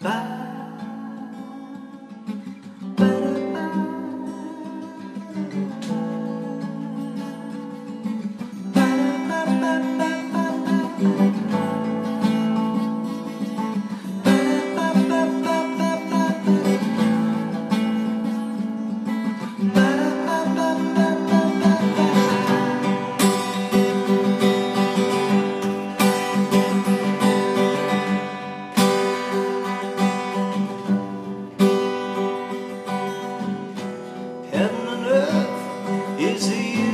Heaven earth is